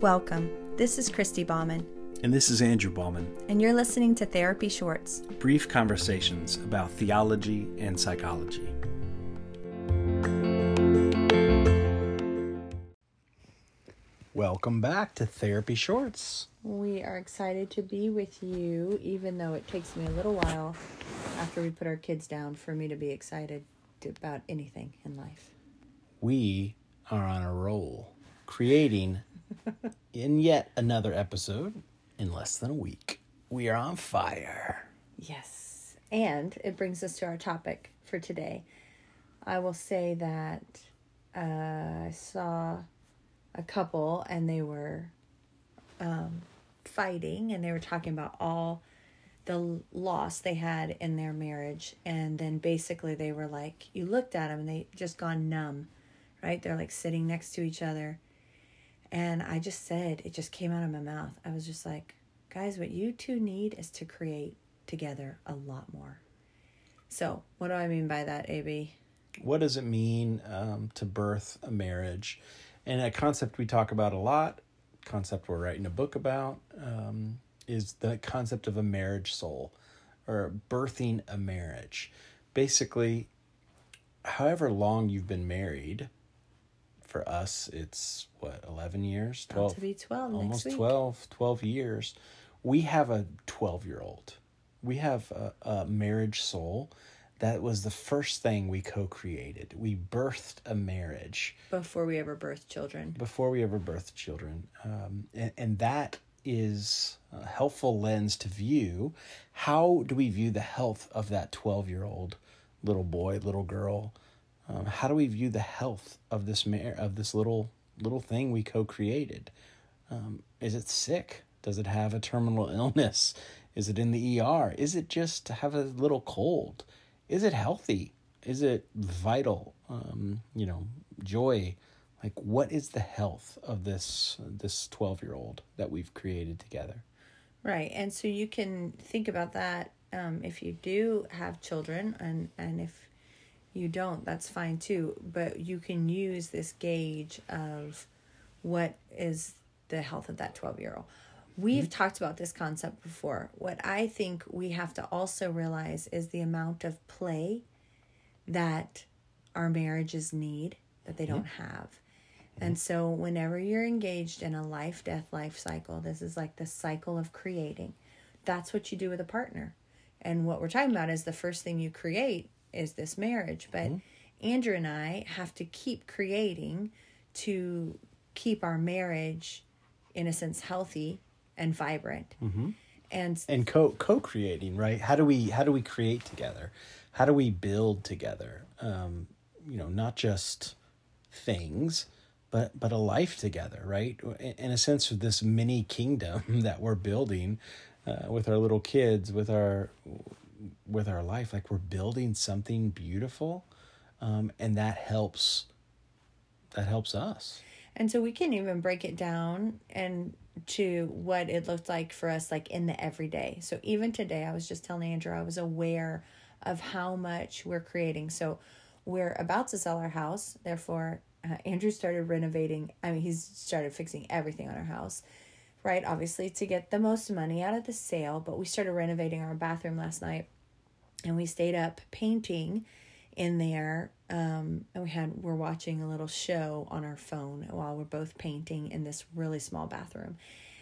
Welcome. This is Christy Bauman, And this is Andrew Bauman. and you're listening to Therapy Shorts. Brief conversations about theology and psychology. Welcome back to Therapy Shorts. We are excited to be with you, even though it takes me a little while after we put our kids down for me to be excited about anything in life. We are on a roll, creating in yet another episode in less than a week. We are on fire. Yes. And it brings us to our topic for today. I will say that uh, I saw a couple and they were um, fighting and they were talking about all the loss they had in their marriage. And then basically they were like, you looked at them and they just gone numb, right? They're like sitting next to each other. And I just said, it just came out of my mouth. I was just like, guys, what you two need is to create together a lot more. So, what do I mean by that, AB? what does it mean um, to birth a marriage and a concept we talk about a lot concept we're writing a book about um, is the concept of a marriage soul or birthing a marriage basically however long you've been married for us it's what 11 years? 12 to be 12 next almost week. 12 12 years. We have a 12 year old we have a, a marriage soul. That was the first thing we co-created. We birthed a marriage. Before we ever birthed children. before we ever birthed children. Um, and, and that is a helpful lens to view. How do we view the health of that 12 year old little boy little girl um, how do we view the health of this mar- of this little little thing we co-created? Um, is it sick? Does it have a terminal illness? Is it in the er is it just to have a little cold? Is it healthy? Is it vital? Um, you know joy? Like what is the health of this this 12 year old that we've created together? Right. And so you can think about that um, if you do have children, and, and if you don't, that's fine too. But you can use this gauge of what is the health of that 12 year old. We've mm-hmm. talked about this concept before. What I think we have to also realize is the amount of play that our marriages need that they don't mm-hmm. have. Mm-hmm. And so, whenever you're engaged in a life death life cycle, this is like the cycle of creating. That's what you do with a partner. And what we're talking about is the first thing you create is this marriage. But Andrew and I have to keep creating to keep our marriage, in a sense, healthy and vibrant. And and co co-creating right? How do we how do we create together? How do we build together? Um you know not just things but but a life together right? In, in a sense of this mini kingdom that we're building uh, with our little kids with our with our life like we're building something beautiful um and that helps that helps us And so we can even break it down and to what it looked like for us, like in the everyday. So even today, I was just telling Andrew, I was aware of how much we're creating. So we're about to sell our house. Therefore, uh, Andrew started renovating. I mean, he's started fixing everything on our house, right? Obviously, to get the most money out of the sale. But we started renovating our bathroom last night and we stayed up painting in there um, and we had we're watching a little show on our phone while we're both painting in this really small bathroom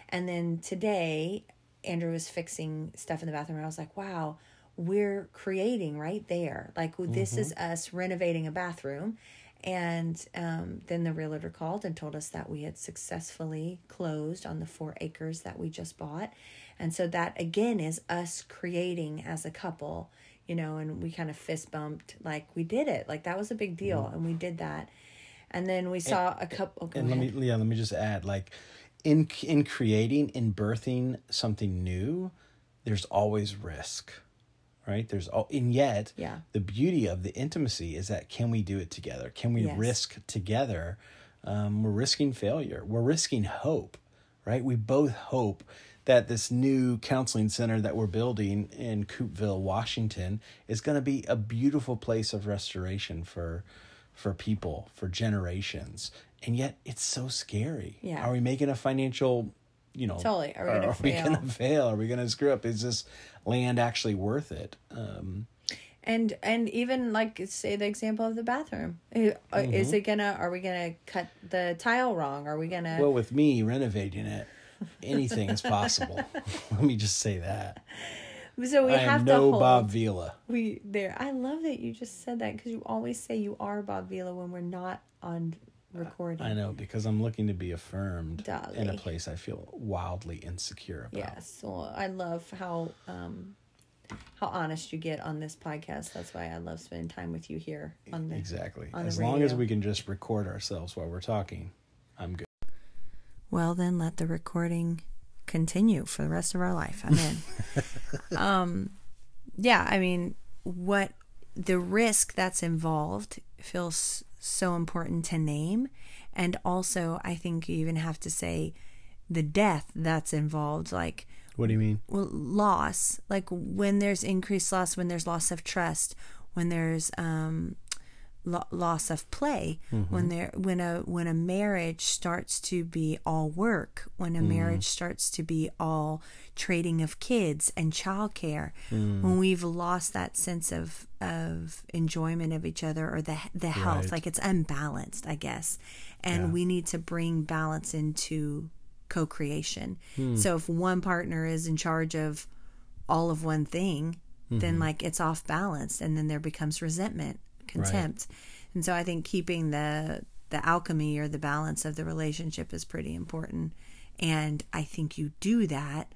and then today andrew was fixing stuff in the bathroom and i was like wow we're creating right there like this is us renovating a bathroom and um, then the realtor called and told us that we had successfully closed on the four acres that we just bought. And so that again is us creating as a couple, you know, and we kind of fist bumped like we did it. Like that was a big deal. And we did that. And then we saw a couple. Oh, and ahead. let me yeah let me just add like in in creating in birthing something new there's always risk right? There's all and yet Yeah. the beauty of the intimacy is that can we do it together? Can we Yes. risk together? Um, we're risking failure. We're risking hope right? We both hope that this new counseling center that we're building in Coupeville washington is going to be a beautiful place of restoration for for people for generations. And yet it's so scary. Yeah. are we making a financial you know Totally. Are we gonna are we fail? fail? Are we gonna screw up? Is this land actually worth it? Um and and even like say the example of the bathroom. Uh, Mm-hmm. is it gonna are we gonna cut the tile wrong? Are we gonna well with me renovating it anything is possible. Let me just say that. So we i have am to no hold bob vila. we there. I love that you just said that because you always say you are bob vila when we're not on recording. I know because i'm looking to be affirmed in a place i feel wildly insecure about. Yes. Well i love how um how honest you get on this podcast. That's why i love spending time with you here on the exactly. on the as long as we can just record ourselves while we're talking i'm good. Well, then let the recording continue for the rest of our life. I'm in. um, yeah, I mean, what the risk that's involved feels so important to name. And also, I think you even have to say the death that's involved. Like, what do you mean well, loss, like when there's increased loss, when there's loss of trust, when there's um, lo- loss of play, mm-hmm. when there when a when a marriage starts to be all work, when a mm-hmm. marriage starts to be all trading of kids and childcare, mm. when we've lost that sense of of enjoyment of each other or the the health, Right. like it's unbalanced, I guess, and Yeah. we need to bring balance into co-creation. Hmm. So if one partner is in charge of all of one thing, then mm-hmm. like it's off balance and then there becomes resentment, contempt. And so I think keeping the the alchemy or the balance of the relationship is pretty important. And I think you do that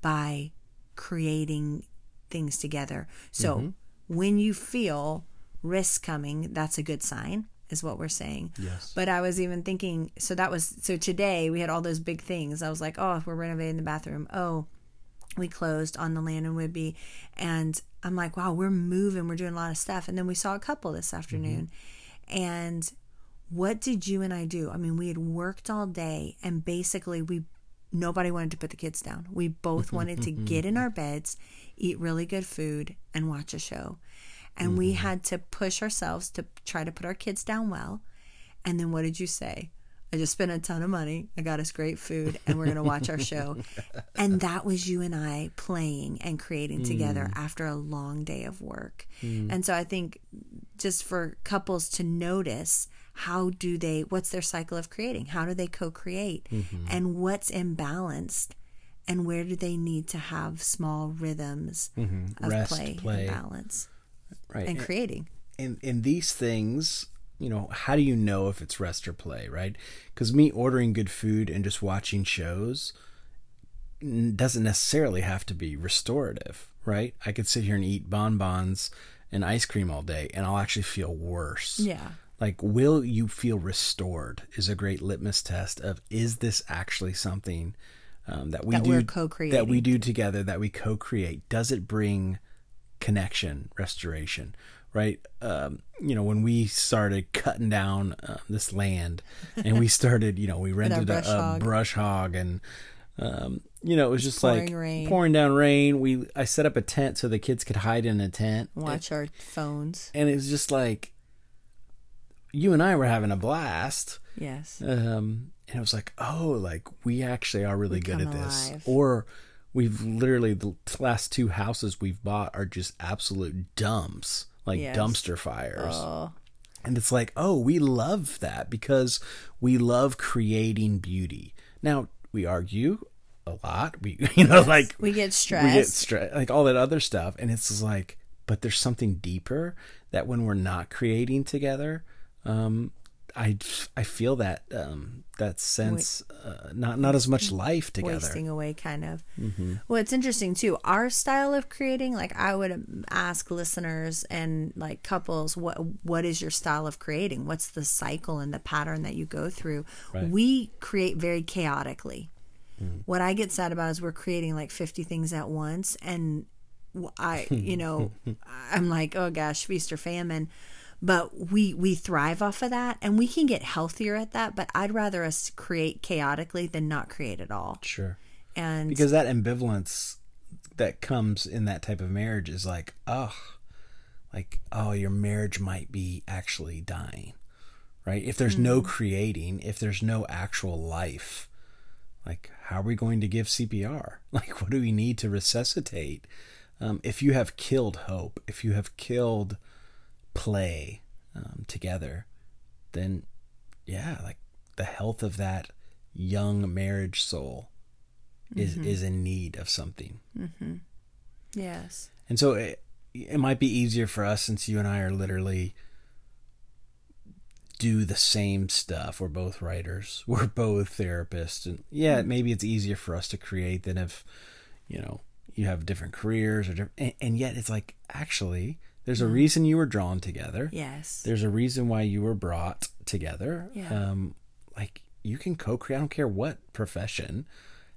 by creating things together. So mm-hmm. when you feel risk coming, that's a good sign, is what we're saying. Yes. But I was even thinking, so that was, so today we had all those big things. I was like, oh, if we're renovating the bathroom. Oh, we closed on the land in Whidbey. And I'm like, wow, we're moving, we're doing a lot of stuff. And then we saw a couple this mm-hmm. afternoon. And what did you and I do? I mean, we had worked all day and basically we nobody wanted to put the kids down. We both mm-hmm, wanted to mm-hmm, get in our beds, eat really good food, and watch a show. And we had to push ourselves to try to put our kids down well. And then what did you say? I just spent a ton of money. I got us great food and we're going to watch our show. And that was you and I playing and creating together mm. after a long day of work. Mm. And so I think just for couples to notice how do they what's their cycle of creating? How do they co-create? Mm-hmm. And what's imbalanced? And where do they need to have small rhythms mm-hmm. of Rest, play, play. and balance right and creating? in in these things you know how do you know if it's rest or play right? Because me ordering good food and just watching shows doesn't necessarily have to be restorative right? I could sit here and eat bonbons and ice cream all day and i'll actually feel worse. Yeah. like will you feel restored is a great litmus test of is this actually something um, that we That do co-creating. that we do together that we co-create? Does it bring connection restoration right um, you know when we started cutting down uh, this land and we started you know we rented brush a, a hog. brush hog and um, you know it was just pouring like rain. pouring down rain we i set up a tent so the kids could hide in a tent Watch our phones. and it was just like you and I were having a blast. Yes. Um, and it was like, oh, like we actually are really good at this. alive. Or we've literally the last two houses we've bought are just absolute dumps, like Yes. dumpster fires. Oh, And it's like, oh, we love that because we love creating beauty. Now we argue a lot. We, you know, like we get stressed. we get stressed, like all that other stuff, and it's like, but there's something deeper that when we're not creating together, um, I I feel that um that sense, uh, not not as much life together. wasting away kind of. Mm-hmm. well it's interesting too. Our style of creating like i would ask listeners and like couples what what is your style of creating? What's the cycle and the pattern that you go through? Right. we create very chaotically. What i get sad about is we're creating like 50 things at once and I you know i'm like oh gosh feast or famine but we we thrive off of that and we can get healthier at that but i'd rather us create chaotically than not create at all Sure, and because that ambivalence that comes in that type of marriage is like, oh, like oh, your marriage might be actually dying. right? If there's no creating, if there's no actual life, like how are we going to give CPR? Like what do we need to resuscitate? Um, if you have killed hope, if you have killed play um, together, then yeah, like the health of that young marriage soul is is in need of something. Mm-hmm. Yes. And so it, it might be easier for us since you and I are literally do the same stuff. We're both writers. We're both therapists. And yeah, maybe it's easier for us to create than if, you know, you have different careers or different, and, and yet it's like actually there's a reason you were drawn together. Yes. There's a reason why you were brought together. Yeah. Um, like you can co-create. I don't care what profession.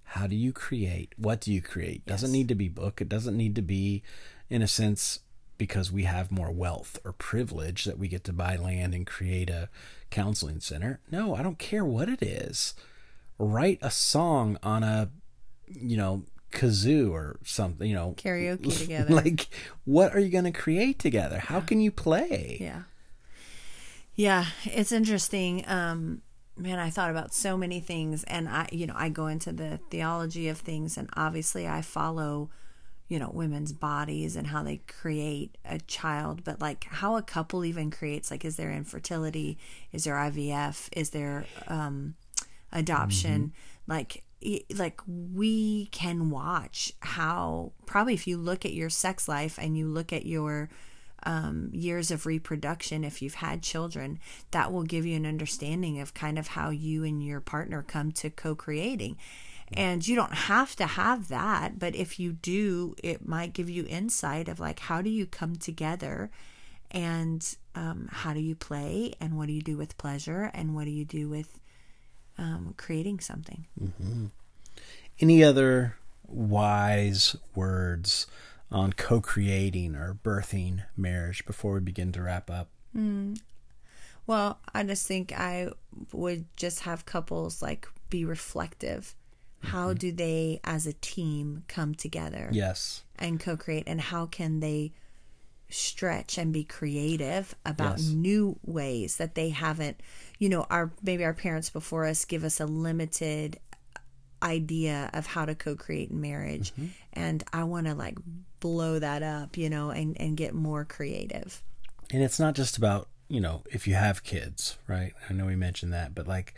How do you create? What do you create? Doesn't need to be book. It doesn't need to be, in a sense, because we have more wealth or privilege that we get to buy land and create a counseling center. No, I don't care what it is. Write a song on a, you know, kazoo or something. You know, Karaoke together. like, what are you going to create together? How can you play? Yeah. Yeah, it's interesting. Um man, I thought about so many things and I you know, I go into the theology of things and obviously I follow you know, women's bodies and how they create a child, but like how a couple even creates like is there infertility? Is there IVF? Is there um adoption? Like y- like we can watch how probably if you look at your sex life and you look at your um, years of reproduction, if you've had children, that will give you an understanding of kind of how you and your partner come to co creating. And you don't have to have that, but if you do, it might give you insight of like, how do you come together and um, how do you play and what do you do with pleasure and what do you do with um, creating something? Mm-hmm. Any other wise words on co creating or birthing marriage before we begin to wrap up? Hmm. Well, I just think I would just have couples like be reflective. How mm-hmm. do they as a team come together Yes. and co create? And how can they stretch and be creative about Yes. new ways that they haven't, you know, our maybe our parents before us give us a limited idea of how to co-create in marriage mm-hmm. and i want to like blow that up you know and and get more creative And it's not just about, you know, if you have kids, right? I know we mentioned that, but like,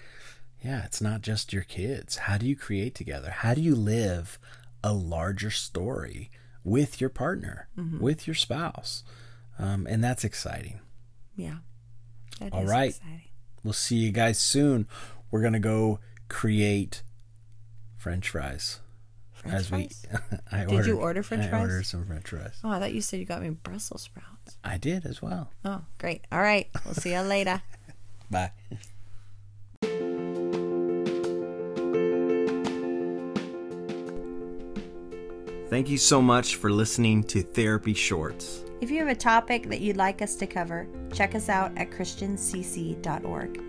yeah, it's not just your kids. How do you create together? How do you live a larger story with your partner, with your spouse? Um, and that's exciting. yeah that All right. exciting We'll see you guys soon. We're going to go create French fries. French as fries? we, I Did you order French I fries? ordered some French fries. Oh, I thought you said you got me Brussels sprouts. I did as well. Oh, great. All right. We'll see you later. Bye. Thank you so much for listening to Therapy Shorts. If you have a topic that you'd like us to cover, check us out at christiancc.org.